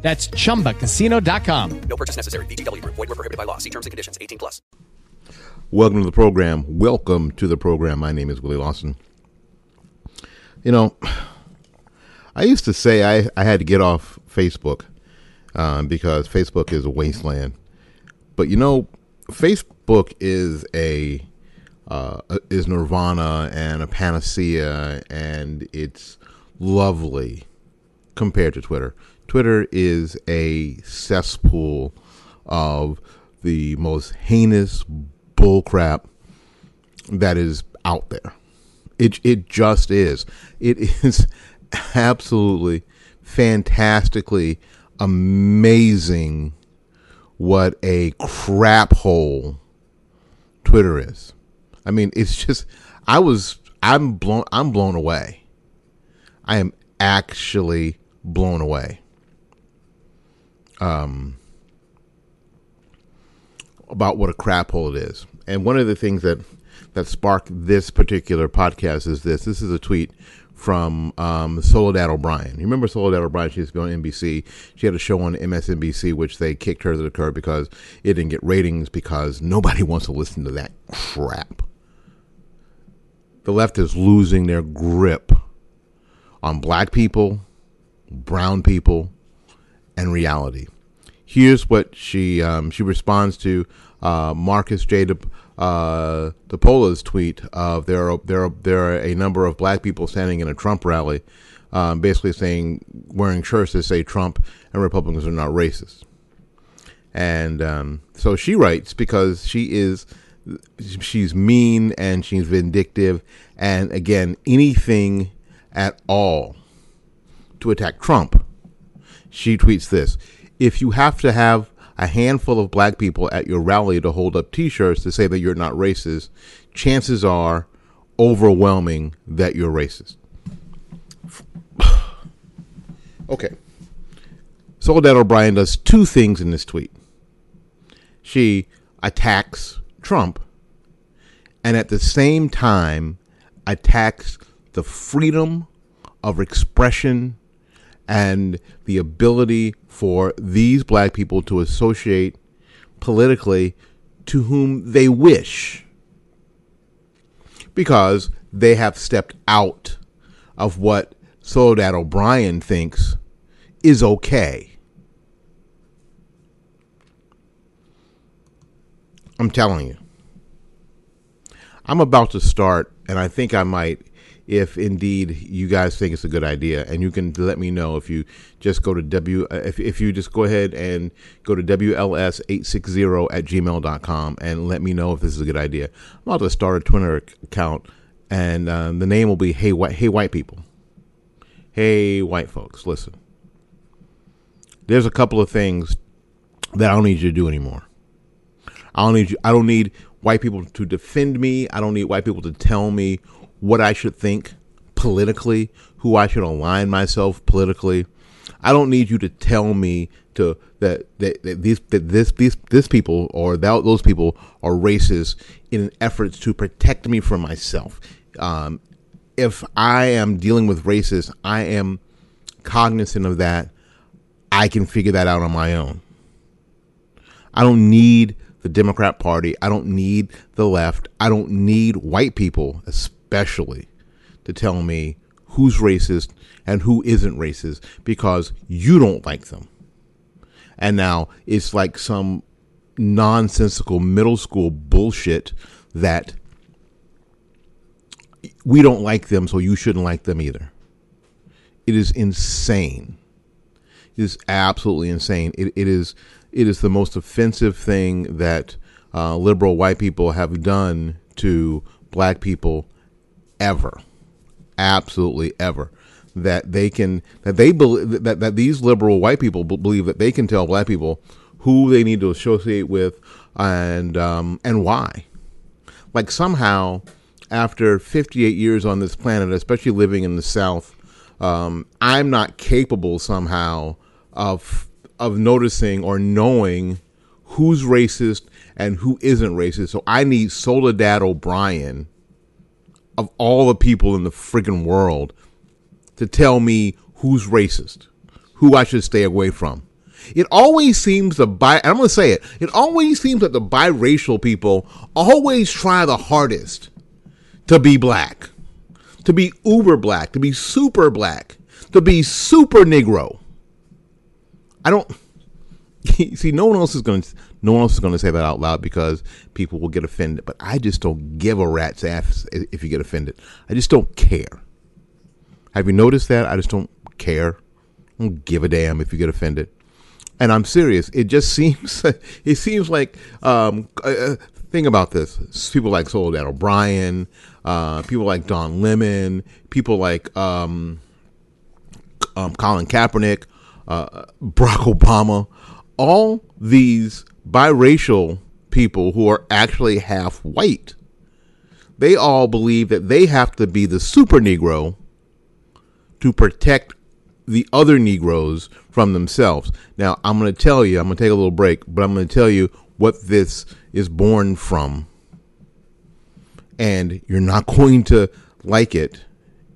That's chumbacasino.com. No purchase necessary. VGW Group. Void were prohibited by law. See terms and conditions. 18 plus. Welcome to the program. Welcome to the program. My name is Willie Lawson. You know, I used to say I, I had to get off Facebook um, because Facebook is a wasteland. But you know, Facebook is a uh, is nirvana and a panacea, and it's lovely compared to Twitter. Twitter is a cesspool of the most heinous bullcrap that is out there. It it just is. It is absolutely fantastically amazing what a crap hole Twitter is. I mean, it's just I was I'm blown I'm blown away. I am actually blown away um, about what a crap hole it is. And one of the things that that sparked this particular podcast is this. This is a tweet from um, Soledad O'Brien. You remember Soledad O'Brien? She used to on NBC. She had a show on MSNBC, which they kicked her to the curb because it didn't get ratings because nobody wants to listen to that crap. The left is losing their grip on black people, brown people, and reality. Here's what she um, she responds to uh, Marcus J. De, uh, DiPaola's tweet of there are there are there are a number of black people standing in a Trump rally, um, basically saying wearing shirts that say Trump and Republicans are not racist. And um, so she writes because she is she's mean and she's vindictive and again anything at all to attack Trump she tweets this If you have to have a handful of black people at your rally to hold up t shirts to say that you're not racist, chances are overwhelming that you're racist. okay. Soledad O'Brien does two things in this tweet. She attacks Trump and at the same time attacks the freedom of expression and the ability for these black people to associate politically to whom they wish because they have stepped out of what Soledad O'Brien thinks is okay. I'm telling you. I'm about to start, and I think I might if indeed you guys think it's a good idea. And you can let me know if you just go to W, uh, if, if you just go ahead and go to WLS860 at gmail.com and let me know if this is a good idea. I'm about to start a Twitter account and um, the name will be Hey White, Hey White People. Hey White folks, listen. There's a couple of things that I don't need you to do anymore. I don't need you, I don't need white people to defend me. I don't need white people to tell me what I should think politically, who I should align myself politically. I don't need you to tell me to that, that, that these that this these this people or that, those people are racist in an effort to protect me from myself. Um, if I am dealing with racists, I am cognizant of that. I can figure that out on my own. I don't need the Democrat Party. I don't need the left. I don't need white people, especially especially to tell me who's racist and who isn't racist because you don't like them. And now it's like some nonsensical middle school bullshit that we don't like them, so you shouldn't like them either. It is insane. It is absolutely insane. It, it is it is the most offensive thing that uh, liberal white people have done to black people ever, absolutely ever, that they can that they believe that that these liberal white people believe that they can tell black people who they need to associate with, and um, and why? Like somehow, after 58 years on this planet, especially living in the South, um, I'm not capable somehow of of noticing or knowing who's racist and who isn't racist. So I need Soledad O'Brien of all the people in the freaking world to tell me who's racist, who I should stay away from. It always seems the bi I'm to say it. It always seems that the biracial people always try the hardest to be black, to be uber black, to be super black, to be super negro. I don't see no one else is to no one else is going to say that out loud because people will get offended, but I just don't give a rat's ass if you get offended. I just don't care. Have you noticed that? I just don't care. I don't give a damn if you get offended. And I'm serious. It just seems it seems like um, uh, think about this. People like Soledad O'Brien, uh, people like Don Lemon, people like um, um, Colin Kaepernick, uh, Barack Obama, all these biracial people who are actually half white. They all believe that they have to be the super Negro to protect the other Negroes from themselves. Now, I'm going to tell you, I'm going to take a little break, but I'm going to tell you what this is born from. And you're not going to like it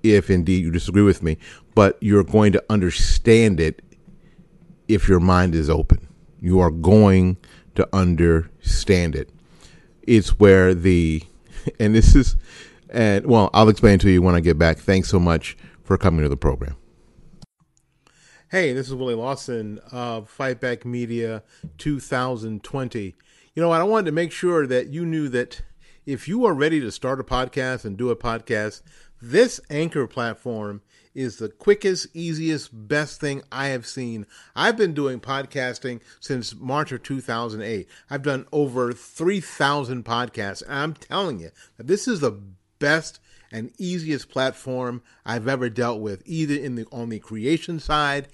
if indeed you disagree with me, but you're going to understand it if your mind is open. You are going to understand it. It's where the, and this is, and well, I'll explain to you when I get back. Thanks so much for coming to the program. Hey, this is Willie Lawson of Fight Back Media 2020. You know what? I wanted to make sure that you knew that if you are ready to start a podcast and do a podcast, this anchor platform is the quickest, easiest, best thing I have seen. I've been doing podcasting since March of 2008. I've done over 3,000 podcasts. And I'm telling you this is the best and easiest platform I've ever dealt with, either in the on the creation side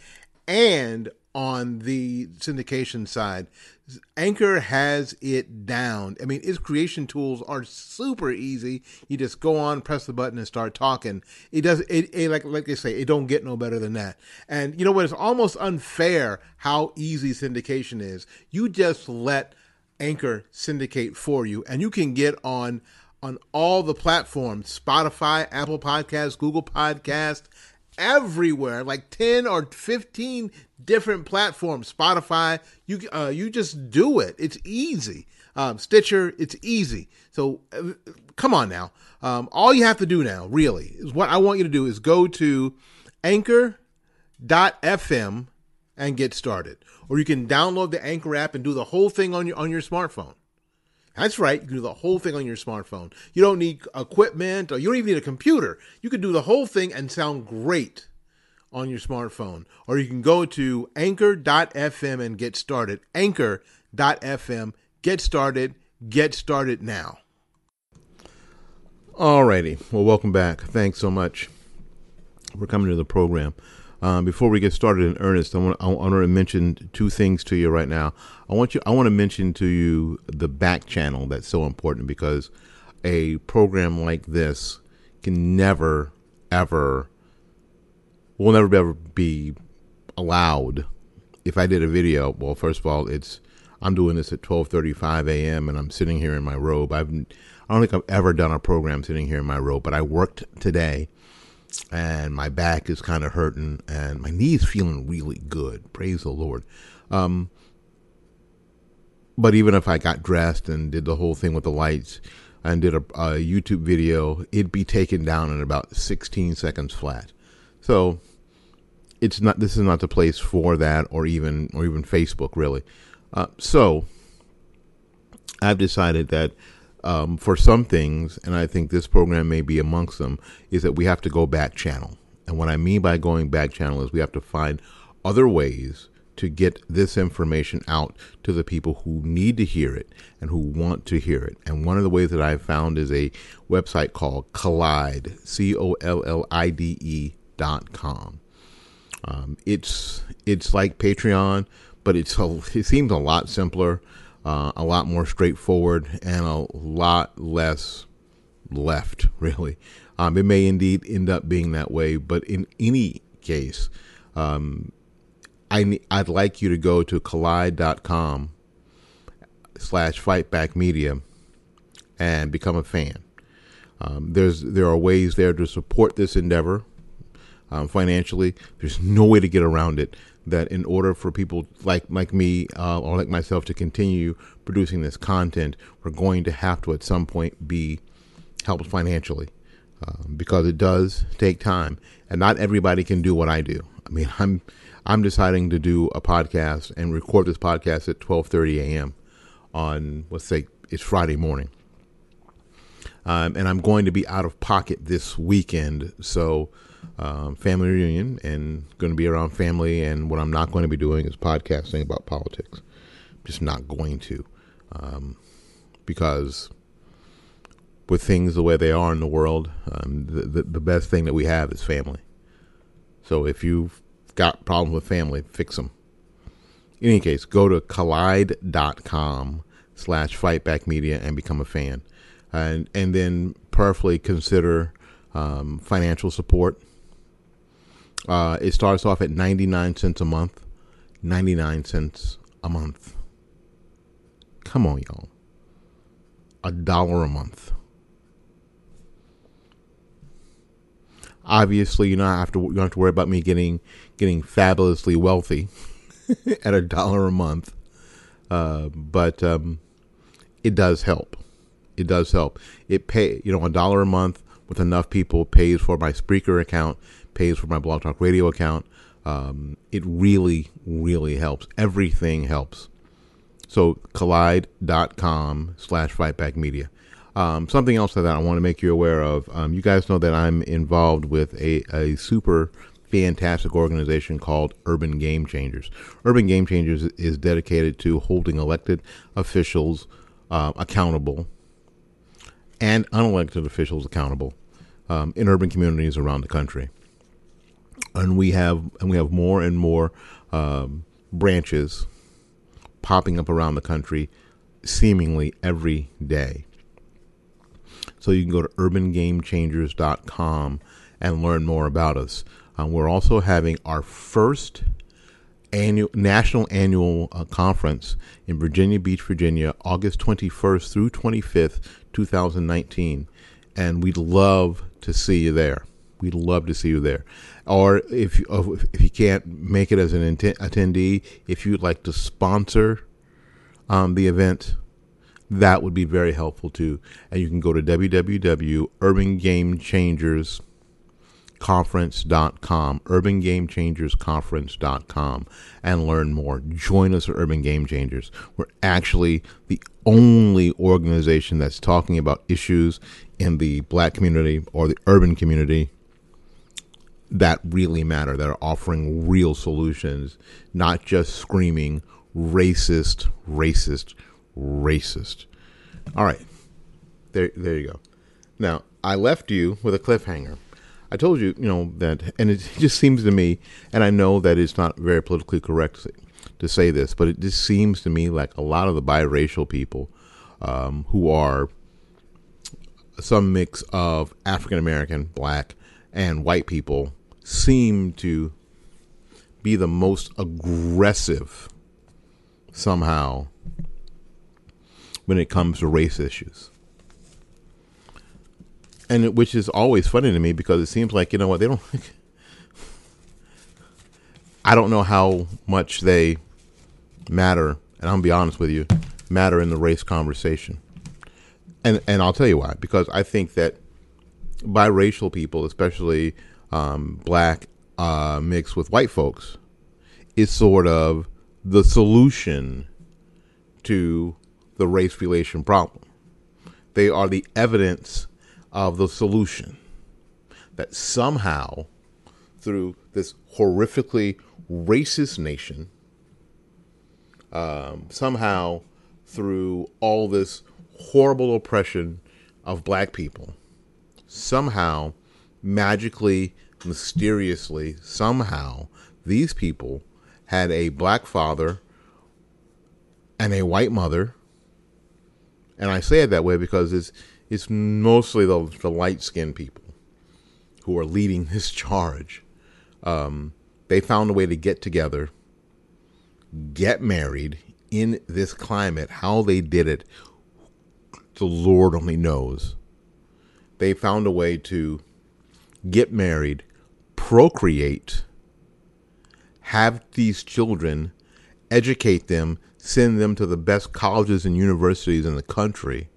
and on the syndication side. Anchor has it down. I mean, its creation tools are super easy. You just go on, press the button, and start talking. It does it, it like like they say, it don't get no better than that. And you know what? It's almost unfair how easy syndication is. You just let Anchor syndicate for you, and you can get on on all the platforms: Spotify, Apple Podcasts, Google Podcast, everywhere. Like ten or fifteen different platforms. Spotify, you uh, you just do it. It's easy. Um, Stitcher, it's easy. So uh, come on now. Um, all you have to do now, really, is what I want you to do is go to anchor.fm and get started. Or you can download the Anchor app and do the whole thing on your on your smartphone. That's right. You can do the whole thing on your smartphone. You don't need equipment or you don't even need a computer. You can do the whole thing and sound great on your smartphone. Or you can go to anchor.fm and get started. Anchor.fm. Get started. Get started now. Alrighty. Well, welcome back. Thanks so much for coming to the program. Um, before we get started in earnest, I want, I want to mention two things to you right now. I want you. I want to mention to you the back channel that's so important because a program like this can never, ever will never ever be allowed. If I did a video, well, first of all, it's I'm doing this at 12:35 a.m. and I'm sitting here in my robe. I've I don't think I've ever done a program sitting here in my robe, but I worked today, and my back is kind of hurting, and my knees feeling really good. Praise the Lord. Um, but even if I got dressed and did the whole thing with the lights and did a, a YouTube video, it'd be taken down in about 16 seconds flat. So it's not. This is not the place for that, or even or even Facebook really. Uh, so I've decided that um, for some things, and I think this program may be amongst them, is that we have to go back channel. And what I mean by going back channel is we have to find other ways to get this information out to the people who need to hear it and who want to hear it. And one of the ways that I've found is a website called Collide, C O L L I D E dot com. Um, it's it's like Patreon, but it's a, it seems a lot simpler. Uh, a lot more straightforward, and a lot less left, really. Um, it may indeed end up being that way, but in any case, um, I, I'd like you to go to collide.com slash fightback media and become a fan. Um, there's there are ways there to support this endeavor um, financially. There's no way to get around it. That in order for people like like me uh, or like myself to continue producing this content, we're going to have to at some point be helped financially um, because it does take time, and not everybody can do what I do. I mean, I'm I'm deciding to do a podcast and record this podcast at 12:30 a.m. on let's say it's Friday morning. Um, and I'm going to be out of pocket this weekend. So, um, family reunion and going to be around family. And what I'm not going to be doing is podcasting about politics. I'm Just not going to. Um, because with things the way they are in the world, um, the, the, the best thing that we have is family. So if you've got problems with family, fix them. In any case, go to collide.com slash fightbackmedia and become a fan and and then prayerfully consider um, financial support. Uh, it starts off at 99 cents a month. 99 cents a month. Come on, y'all. A dollar a month. Obviously, you don't have to you don't have to worry about me getting getting fabulously wealthy at a dollar a month, uh, but um, it does help it does help. It pay you know a dollar a month with enough people pays for my Spreaker account, pays for my Blog Talk Radio account. Um, it really, really helps. Everything helps. So collide.com slash fightback media. Um, something else that I want to make you aware of. Um, you guys know that I'm involved with a, a super fantastic organization called Urban Game Changers. Urban Game Changers is dedicated to holding elected officials uh, accountable and unelected officials accountable um, in urban communities around the country. And we have and we have more and more um, branches popping up around the country, seemingly every day. So you can go to urbangamechangers.com and learn more about us. Um, we're also having our first annual national annual uh, conference in Virginia Beach, Virginia, August 21st through 25th, 2019, and we'd love to see you there. We'd love to see you there. Or if uh, if you can't make it as an attendee, if you'd like to sponsor um, the event, that would be very helpful too. And you can go to www.urbangamechangers.com conference.com, urbangamechangersconference.com, and learn more. Join us at Urban Game Changers. We're actually the only organization that's talking about issues in the black community or the urban community that really matter, that are offering real solutions, not just screaming racist, racist, racist. All right. There there you go. Now, I left you with a cliffhanger. I told you, you know, that, and it just seems to me, and I know that it's not very politically correct to say this, but it just seems to me like a lot of the biracial people um, who are some mix of African American, black, and white people seem to be the most aggressive somehow when it comes to race issues and it, which is always funny to me because it seems like you know what they don't. I don't know how much they matter, and I'll be honest with you, matter in the race conversation. And and I'll tell you why. Because I think that biracial people, especially um, black uh, mixed with white folks, is sort of the solution to the race relation problem. They are the evidence of the solution. That somehow, through this horrifically racist nation, um, somehow through all this horrible oppression of black people, somehow, magically, mysteriously, somehow, these people had a black father and a white mother, and I say it that way because it's it's mostly the, the light skinned people who are leading this charge. Um, they found a way to get together, get married in this climate. How they did it, the Lord only knows. They found a way to get married, procreate, have these children, educate them, send them to the best colleges and universities in the country,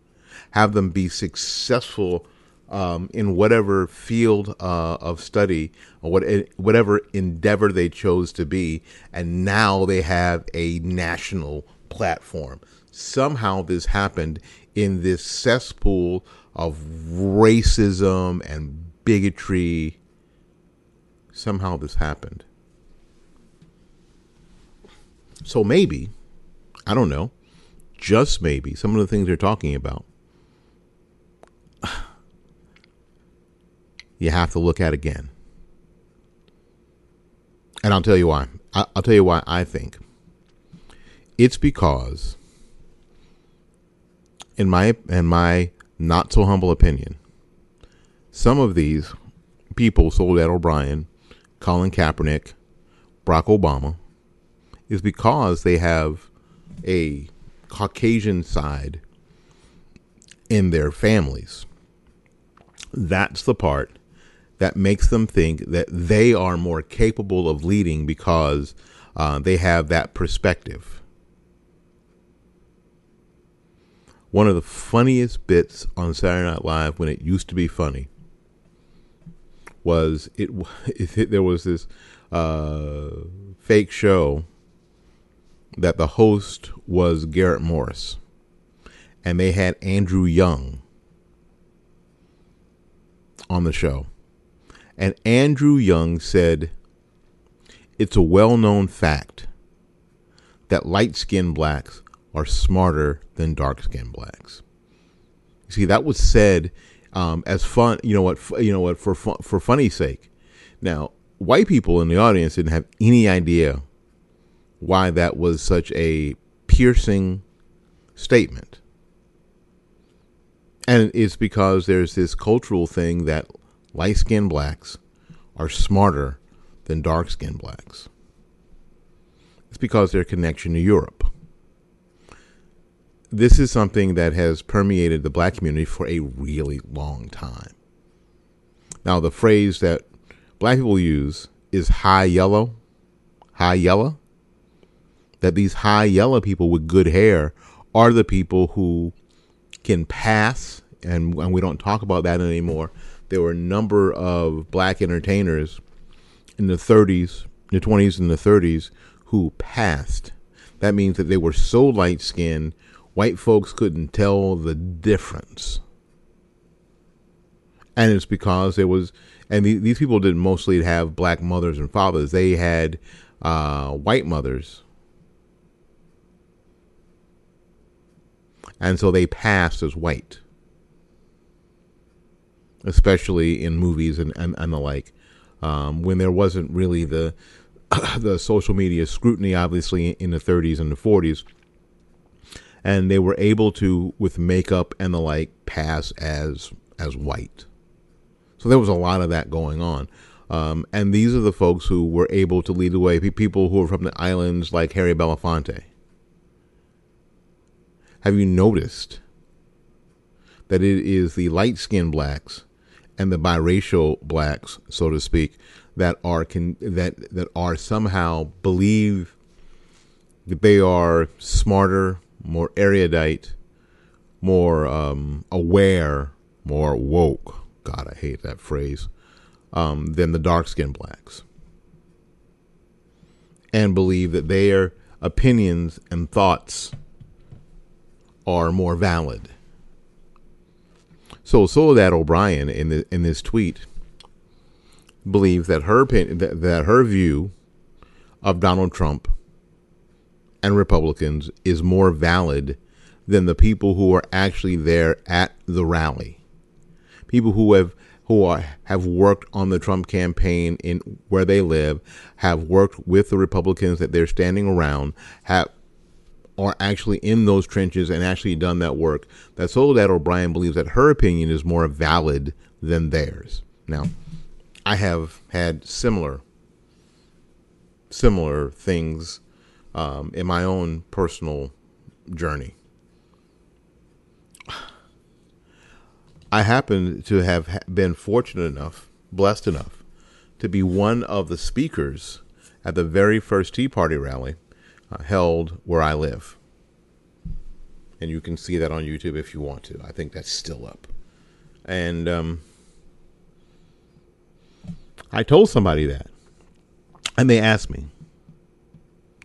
have them be successful um, in whatever field uh, of study or what, whatever endeavor they chose to be, and now they have a national platform. Somehow this happened in this cesspool of racism and bigotry. Somehow this happened. So maybe, I don't know, just maybe, some of the things they're talking about, you have to look at again. And I'll tell you why. I'll tell you why I think. It's because, in my in my not so humble opinion, some of these people, sold Soledad O'Brien, Colin Kaepernick, Barack Obama, is because they have a Caucasian side in their families. That's the part that makes them think that they are more capable of leading because uh, they have that perspective. One of the funniest bits on Saturday Night Live when it used to be funny was it, it there was this uh, fake show that the host was Garrett Morris, and they had Andrew Young on the show. And Andrew Young said, It's a well known fact that light skinned blacks are smarter than dark skinned blacks. You see, that was said um, as fun, you know what, you know what, for for funny's sake. Now, white people in the audience didn't have any idea why that was such a piercing statement. And it's because there's this cultural thing that light skinned blacks are smarter than dark skinned blacks. It's because their connection to Europe. This is something that has permeated the black community for a really long time. Now, the phrase that black people use is high yellow, high yellow that these high yellow people with good hair are the people who can pass, and, and we don't talk about that anymore. There were a number of black entertainers in the 30s, the 20s, and the 30s who passed. That means that they were so light skinned, white folks couldn't tell the difference. And it's because there was, and these people didn't mostly have black mothers and fathers, they had uh, white mothers and so they passed as white, especially in movies and, and, and the like. Um, when there wasn't really the the social media scrutiny, obviously in the 30s and the 40s, and they were able to, with makeup and the like, pass as as white. So there was a lot of that going on. Um, and these are the folks who were able to lead the way. People who were from the islands, like Harry Belafonte, have you noticed that it is the light skinned blacks and the biracial blacks, so to speak, that are can that that are somehow believe that they are smarter, more erudite, more um, aware, more woke. God, I hate that phrase. Um, than the dark skinned blacks, and believe that their opinions and thoughts are more valid. So Soledad O'Brien in the, in this tweet believes that her that, that her view of Donald Trump and Republicans is more valid than the people who are actually there at the rally. People who have who are, have worked on the Trump campaign in where they live, have worked with the Republicans that they're standing around, have are actually in those trenches and actually done that work, that Soledad O'Brien believes that her opinion is more valid than theirs. Now, I have had similar similar things um, in my own personal journey. I happen to have been fortunate enough, blessed enough, to be one of the speakers at the very first Tea Party rally uh, held where I live. And you can see that on YouTube if you want to. I think that's still up. And um, I told somebody that. And they asked me,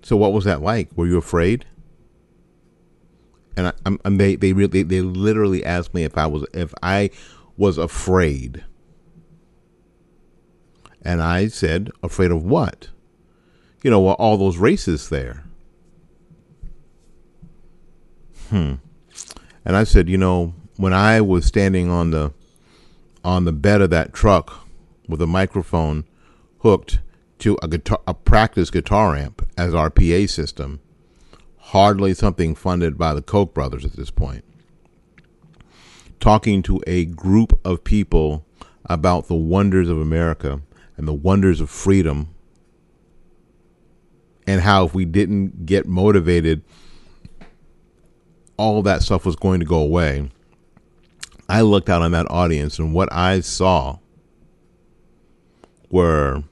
So what was that like? Were you afraid? And I, I'm, they they really they literally asked me if I was if I was afraid. And I said, afraid of what? You know, all those races there. Hmm. And I said, you know, when I was standing on the on the bed of that truck with a microphone hooked to a guitar, a practice guitar amp as our PA system, hardly something funded by the Koch brothers at this point. Talking to a group of people about the wonders of America and the wonders of freedom, and how if we didn't get motivated all that stuff was going to go away, I looked out on that audience and what I saw were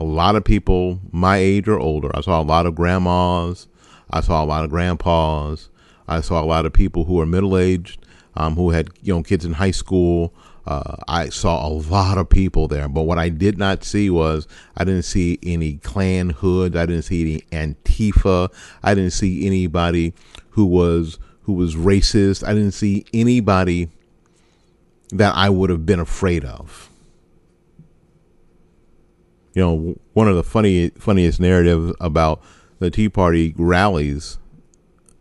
a lot of people my age or older. I saw a lot of grandmas. I saw a lot of grandpas. I saw a lot of people who were middle aged, um, who had you know kids in high school. Uh, I saw a lot of people there, but what I did not see was I didn't see any Klan hoods. I didn't see any Antifa. I didn't see anybody who was who was racist. I didn't see anybody that I would have been afraid of. You know, one of the funny funniest narratives about the Tea Party rallies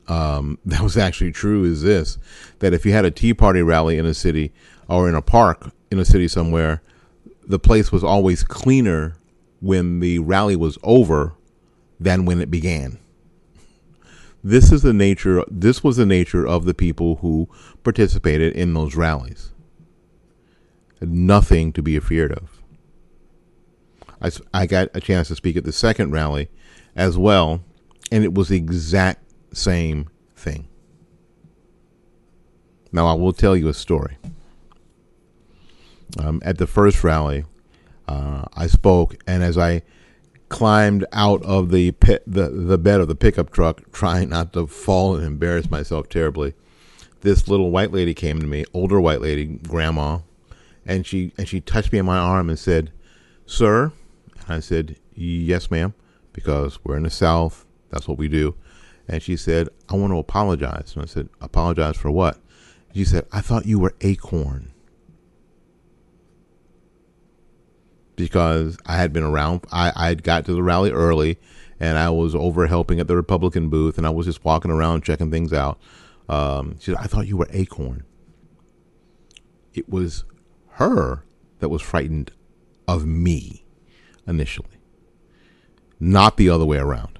um, that was actually true is this: that if you had a Tea Party rally in a city or in a park in a city somewhere, the place was always cleaner when the rally was over than when it began. This is the nature. This was the nature of the people who participated in those rallies. Nothing to be afraid of. I, I got a chance to speak at the second rally as well, and it was the exact same thing. Now, I will tell you a story. Um, at the first rally, uh, I spoke, and as I climbed out of the pit, the the bed of the pickup truck, trying not to fall and embarrass myself terribly. This little white lady came to me, older white lady, grandma, and she and she touched me on my arm and said, "Sir," I said, "Yes, ma'am," because we're in the South. That's what we do. And she said, "I want to apologize." And I said, "Apologize for what?" She said, "I thought you were Acorn." because I had been around. I I got to the rally early, and I was over helping at the Republican booth, and I was just walking around checking things out. Um, she said, "I thought you were Acorn." It was her that was frightened of me initially, not the other way around.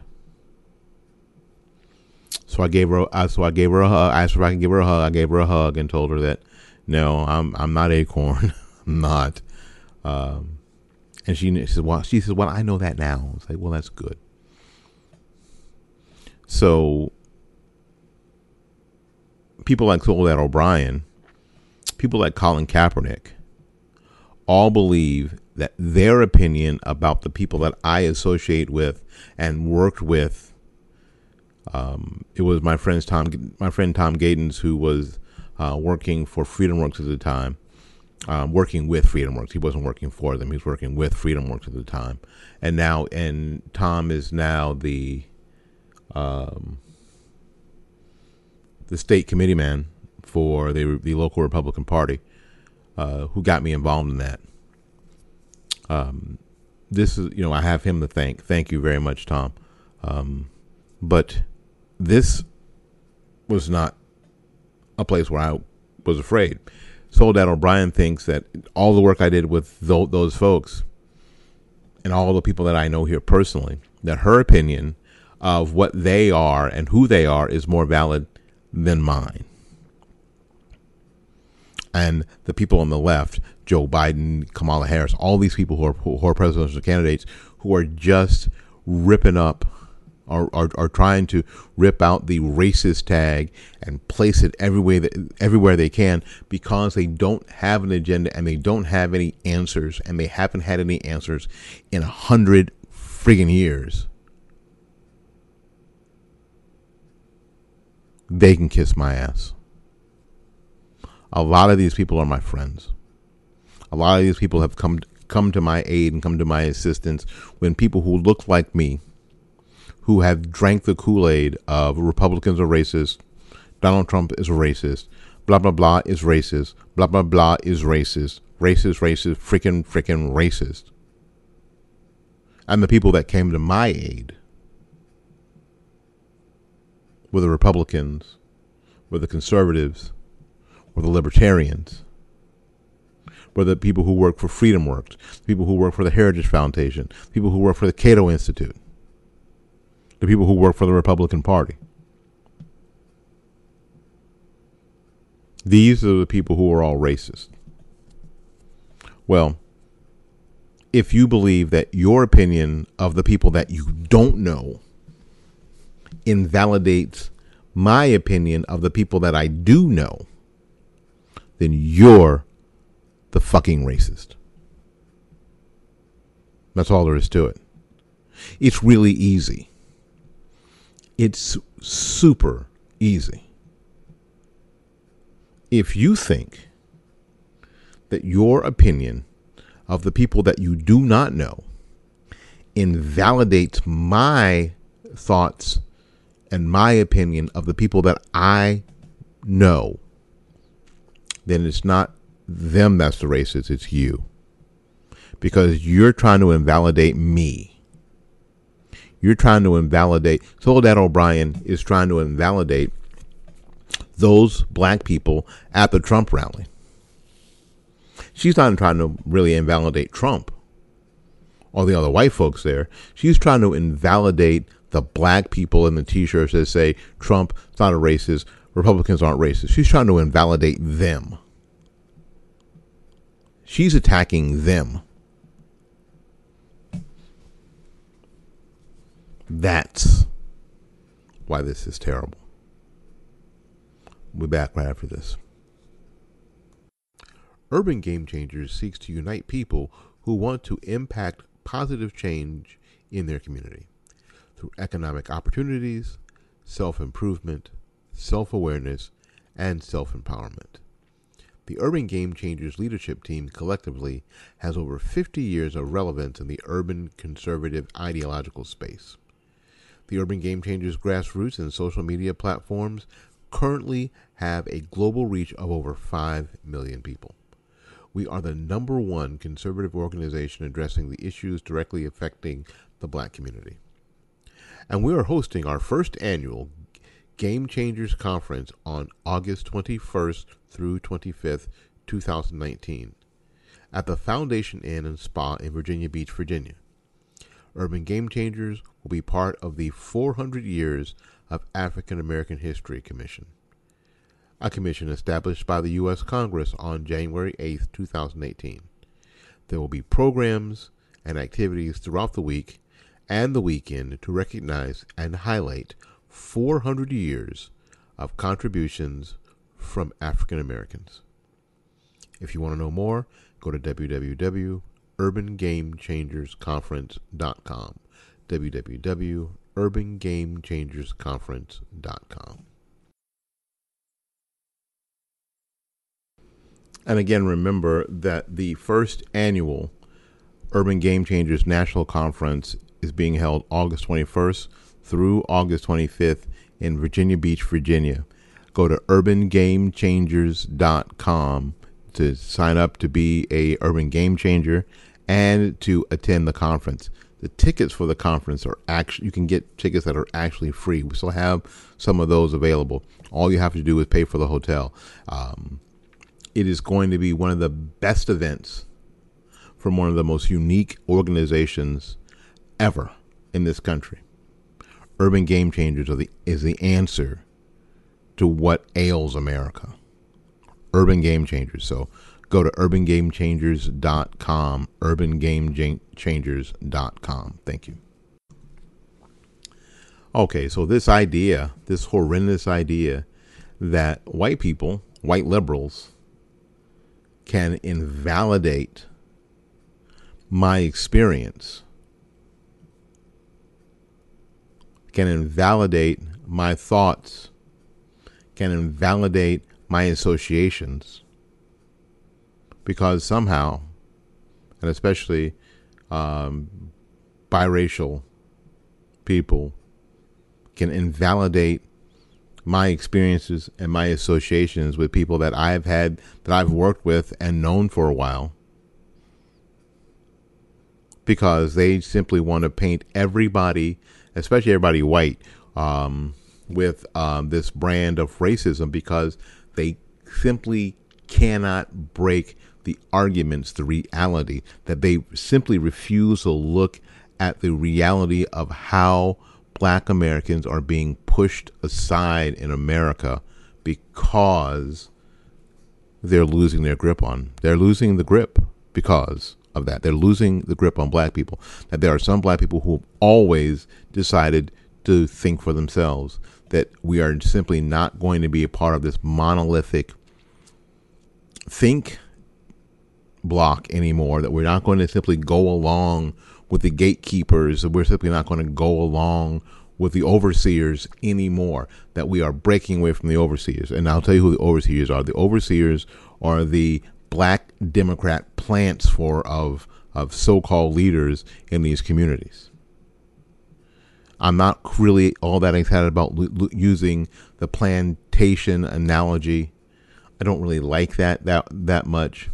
So I gave her. So I gave her a hug. I asked if I could give her a hug. I gave her a hug and told her that no, I'm I'm not Acorn. I'm not. Um, and she, she said, "Well, she says, well, I know that now." It's like, well, that's good. So people like Soledad O'Brien, people like Colin Kaepernick, all believe that their opinion about the people that I associate with and worked with. Um, it was my friend's Tom, my friend Tom Gadens, who was uh, working for Freedom Works at the time um, working with FreedomWorks. He wasn't working for them. He was working with FreedomWorks at the time, and now and Tom is now the um, the state committee man for the the local Republican Party, uh, who got me involved in that. Um, this is you know I have him to thank. Thank you very much, Tom. Um, but this was not a place where I was afraid Soledad O'Brien thinks that all the work I did with th- those folks and all the people that I know here personally, that her opinion of what they are and who they are is more valid than mine. And the people on the left, Joe Biden, Kamala Harris, all these people who are, who are presidential candidates who are just ripping up are, are, are trying to rip out the racist tag and place it everywhere that, everywhere they can because they don't have an agenda and they don't have any answers and they haven't had any answers in a hundred friggin' years. They can kiss my ass. A lot of these people are my friends. A lot of these people have come come to my aid and come to my assistance when people who look like me who have drank the Kool Aid of Republicans are racist, Donald Trump is a racist, blah, blah, blah is racist, blah, blah, blah is racist, racist, racist, freaking, freaking racist. And the people that came to my aid were the Republicans, were the conservatives, were the libertarians, the people who work for Freedom Works, people who work for the Heritage Foundation, people who work for the Cato Institute the people who work for the Republican Party. These are the people who are all racist. Well, if you believe that your opinion of the people that you don't know invalidates my opinion of the people that I do know, then you're the fucking racist. That's all there is to it. It's really easy. It's super easy. If you think that your opinion of the people that you do not know invalidates my thoughts and my opinion of the people that I know, then it's not them that's the racist, it's you. Because you're trying to invalidate me. You're trying to invalidate. Soledad O'Brien is trying to invalidate those black people at the Trump rally. She's not trying to really invalidate Trump or the other white folks there. She's trying to invalidate the black people in the t-shirts that say Trump is not a racist, Republicans aren't racist. She's trying to invalidate them. She's attacking them. That's why this is terrible. We'll be back right after this. Urban Game Changers seeks to unite people who want to impact positive change in their community through economic opportunities, self improvement, self awareness, and self empowerment. The Urban Game Changers leadership team collectively has over 50 years of relevance in the urban conservative ideological space. The Urban Game Changers grassroots and social media platforms currently have a global reach of over 5 million people. We are the number one conservative organization addressing the issues directly affecting the black community. And we are hosting our first annual Game Changers Conference on August 21st through 25th, 2019, at the Foundation Inn and Spa in Virginia Beach, Virginia. Urban Game Changers will be part of the 400 Years of African American History Commission, a commission established by the U.S. Congress on January 8, 2018. There will be programs and activities throughout the week and the weekend to recognize and highlight 400 years of contributions from African Americans. If you want to know more, go to www.urbangamechangersconference.com www.urbangamechangersconference.com. And again, remember that the first annual Urban Game Changers National Conference is being held August 21st through August 25th in Virginia Beach, Virginia. Go to urbangamechangers.com to sign up to be a urban game changer and to attend the conference the tickets for the conference are actually you can get tickets that are actually free. We still have some of those available. All you have to do is pay for the hotel. Um, it is going to be one of the best events from one of the most unique organizations ever in this country. Urban Game Changers are the, is the answer to what ails America. Urban Game Changers. So go to urbangamechangers.com, urbangamechangers.com. Thank you. Okay, so this idea, this horrendous idea that white people, white liberals, can invalidate my experience, can invalidate my thoughts, can invalidate my associations, because somehow, and especially um, biracial people, can invalidate my experiences and my associations with people that I've had, that I've worked with and known for a while, because they simply want to paint everybody, especially everybody white, um, with um, this brand of racism because they simply cannot break the arguments, the reality, that they simply refuse to look at the reality of how black Americans are being pushed aside in America because they're losing their grip on. They're losing the grip because of that. They're losing the grip on black people. That there are some black people who have always decided to think for themselves. That we are simply not going to be a part of this monolithic think block anymore. That we're not going to simply go along with the gatekeepers. that We're simply not going to go along with the overseers anymore. That we are breaking away from the overseers. And I'll tell you who the overseers are. The overseers are the black Democrat plants for of of so-called leaders in these communities. I'm not really all that excited about l- l- using the plantation analogy. I don't really like that that that much.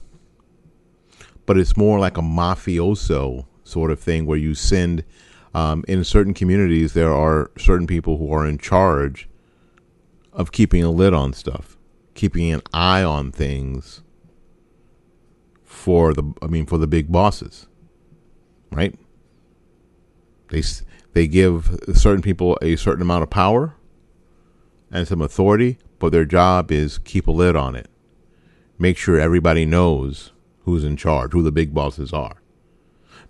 But it's more like a mafioso sort of thing where you send um, in certain communities there are certain people who are in charge of keeping a lid on stuff, keeping an eye on things for the I mean for the big bosses, right? They they give certain people a certain amount of power and some authority, but their job is keep a lid on it. Make sure everybody knows who's in charge, who the big bosses are.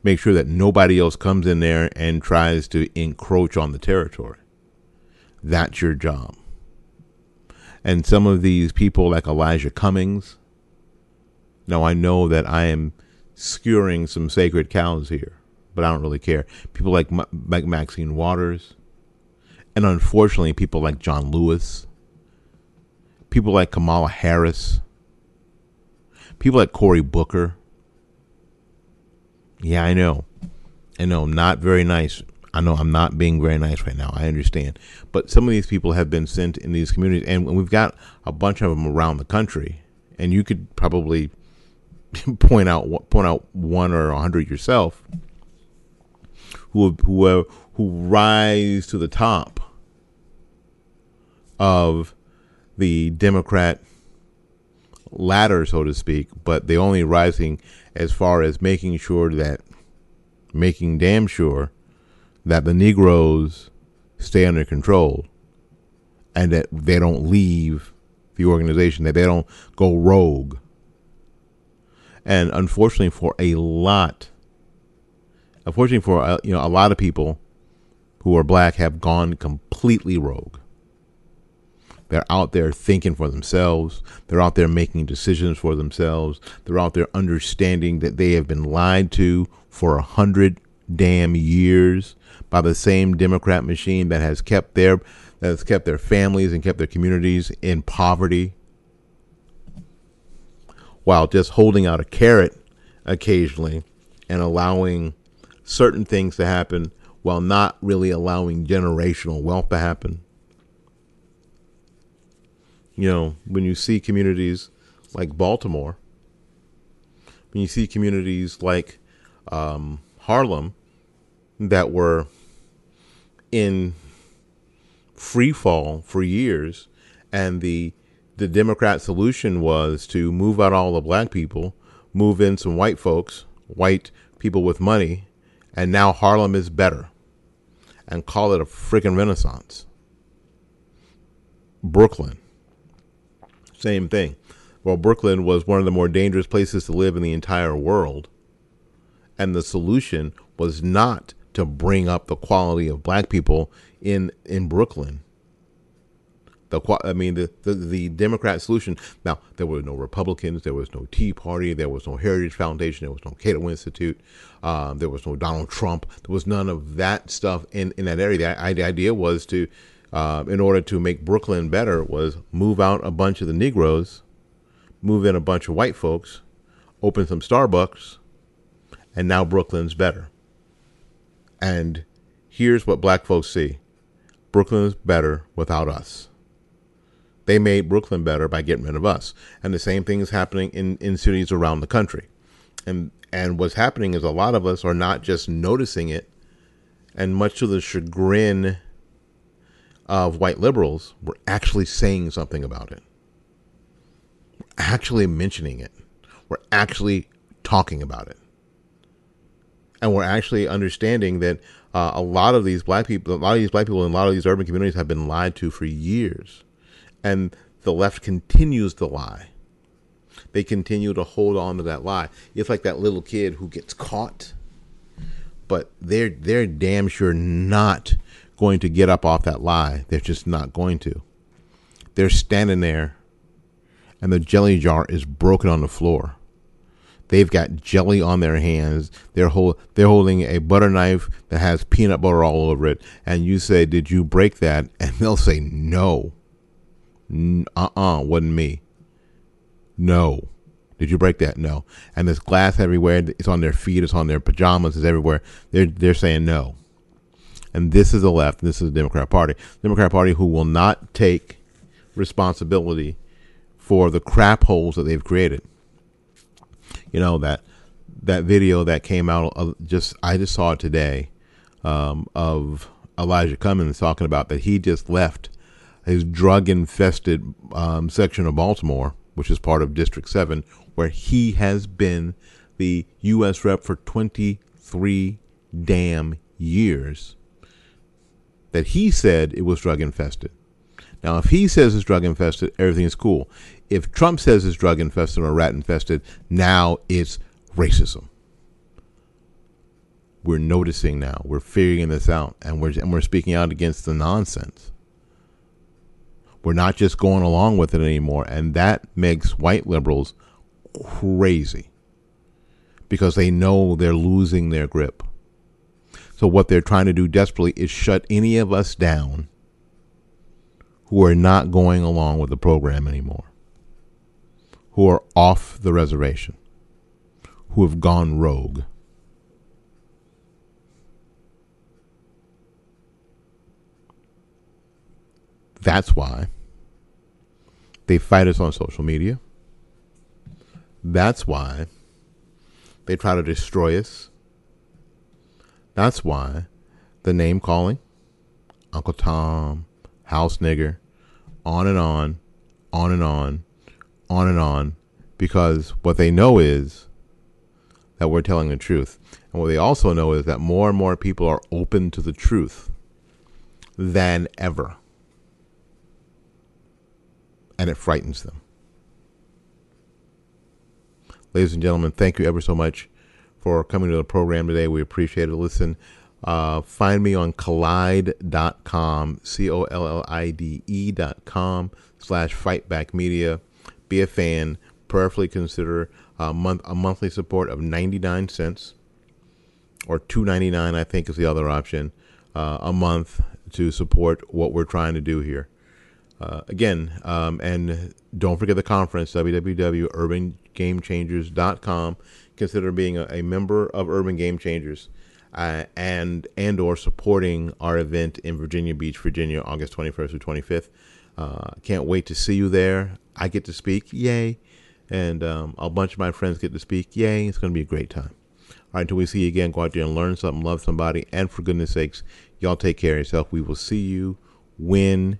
Make sure that nobody else comes in there and tries to encroach on the territory. That's your job. And some of these people, like Elijah Cummings, now I know that I am skewering some sacred cows here, but I don't really care. People like like Maxine Waters, and unfortunately, people like John Lewis, people like Kamala Harris, people like Cory Booker. Yeah, I know. I know, not very nice. I know I'm not being very nice right now. I understand. But some of these people have been sent in these communities, and we've got a bunch of them around the country. And you could probably point out point out one or a hundred yourself who who uh, who rise to the top of the Democrat ladder, so to speak, but they only rising as far as making sure that making damn sure that the Negroes stay under control and that they don't leave the organization, that they don't go rogue and unfortunately for a lot unfortunately for uh, you know a lot of people who are black have gone completely rogue. They're out there thinking for themselves. They're out there making decisions for themselves. They're out there understanding that they have been lied to for a hundred damn years by the same democrat machine that has kept their that has kept their families and kept their communities in poverty while just holding out a carrot occasionally and allowing certain things to happen while not really allowing generational wealth to happen. You know, when you see communities like Baltimore, when you see communities like um, Harlem that were in free fall for years, and the the Democrat solution was to move out all the black people, move in some white folks, white people with money, and now Harlem is better. and call it a freaking renaissance. Brooklyn, same thing. Well, Brooklyn was one of the more dangerous places to live in the entire world. And the solution was not to bring up the quality of black people in in Brooklyn. The I mean the, the the Democrat solution. Now there were no Republicans, there was no Tea Party, there was no Heritage Foundation, there was no Cato Institute, um, there was no Donald Trump. There was none of that stuff in in that area. The, the idea was to, uh, in order to make Brooklyn better, was move out a bunch of the Negroes, move in a bunch of white folks, open some Starbucks, and now Brooklyn's better. And here's what black folks see Brooklyn is better without us. They made Brooklyn better by getting rid of us. And the same thing is happening in, in cities around the country. And and what's happening is a lot of us are not just noticing it, and much to the chagrin of white liberals, we're actually saying something about it. We're actually mentioning it. We're actually talking about it and we're actually understanding that uh, a lot of these black people, a lot of these black people in a lot of these urban communities have been lied to for years, and the left continues to lie. They continue to hold on to that lie. It's like that little kid who gets caught, but they're they're damn sure not going to get up off that lie. They're just not going to. They're standing there, and the jelly jar is broken on the floor They've got jelly on their hands. They're hold, they're holding a butter knife that has peanut butter all over it. And you say, "Did you break that?" And they'll say, "No." Uh uh-uh, uh, wasn't me. No. Did you break that? No. And there's glass everywhere. It's on their feet. It's on their pajamas. It's everywhere. They're they're saying no. And this is the left. This is the Democrat Party. Democrat Party who will not take responsibility for the crap holes that they've created you know that that video that came out of just I just saw it today um, of Elijah Cummings talking about that he just left his drug infested um, section of Baltimore, which is part of District Seven, where he has been the U.S. rep for 23 damn years. That he said it was drug infested. Now, if he says it's drug infested, everything is cool if Trump says it's drug infested or rat infested, now it's racism. We're noticing now. We're figuring this out, and we're and we're speaking out against the nonsense. We're not just going along with it anymore, and that makes white liberals crazy because they know they're losing their grip. So what they're trying to do desperately is shut any of us down who are not going along with the program anymore who are off the reservation, who have gone rogue. That's why they fight us on social media. That's why they try to destroy us. That's why the name calling, Uncle Tom, House Nigger, on and on, on and on, on and on because what they know is that we're telling the truth. And what they also know is that more and more people are open to the truth than ever. And it frightens them. Ladies and gentlemen, thank you ever so much for coming to the program today. We appreciate it. Listen, uh, find me on collide.com, C O L L I D E.com slash fightback media be a fan, prayerfully consider a month a monthly support of 99 cents or 2.99 I think is the other option uh, a month to support what we're trying to do here. Uh, again, um, and don't forget the conference www.urbangamechangers.com. Consider being a, a member of Urban Game Changers. Uh, and and or supporting our event in Virginia Beach, Virginia, August 21st to 25th. Uh, can't wait to see you there. I get to speak, yay, and um, a bunch of my friends get to speak, yay. It's going to be a great time. All right, until we see you again, go out there and learn something, love somebody, and for goodness sakes, y'all take care of yourself. We will see you when